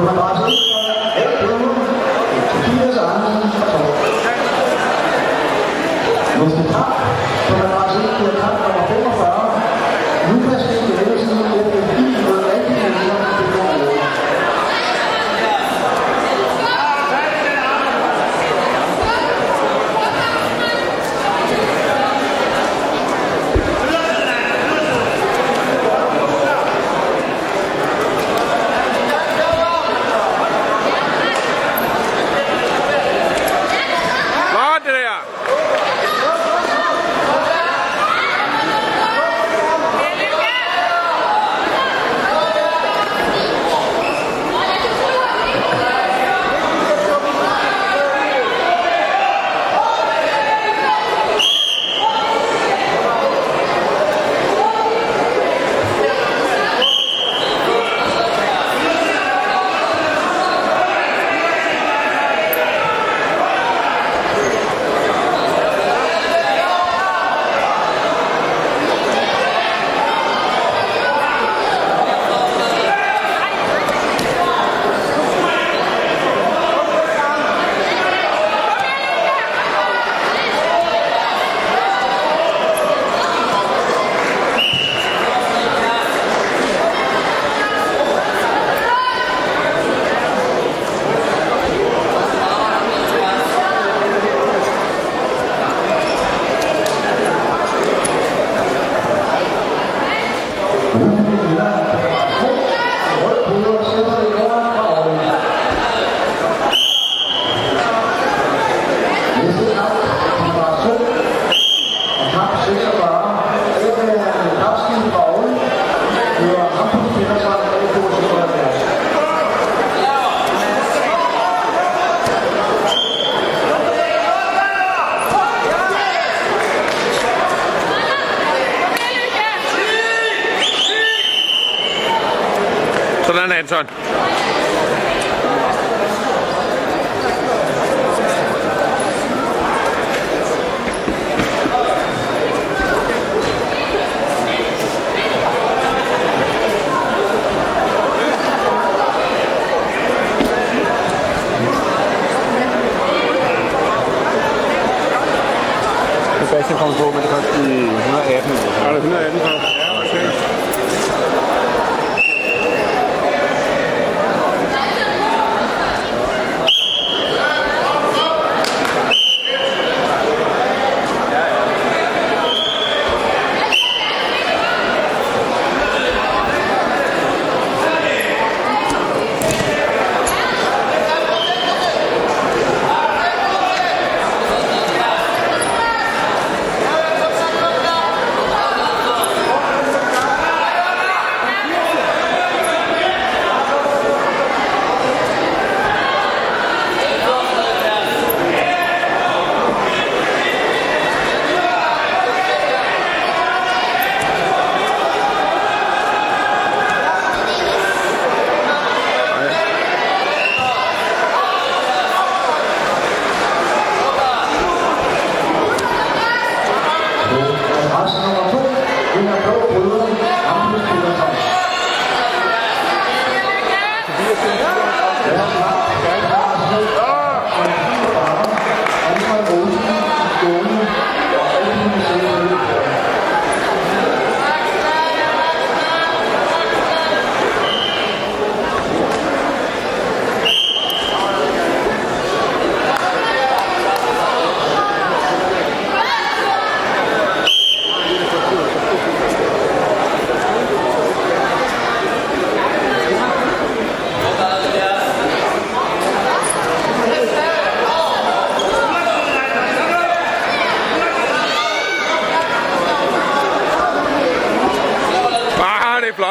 Boa tarde. Sådan, Anton. Sebastian kommer på, men det er først i 118. Ja, det er 118 først. Ja, okay. Vamos,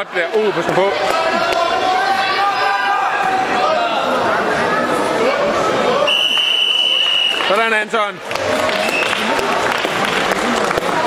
godt der. Uh, pas på. Sådan, Anton.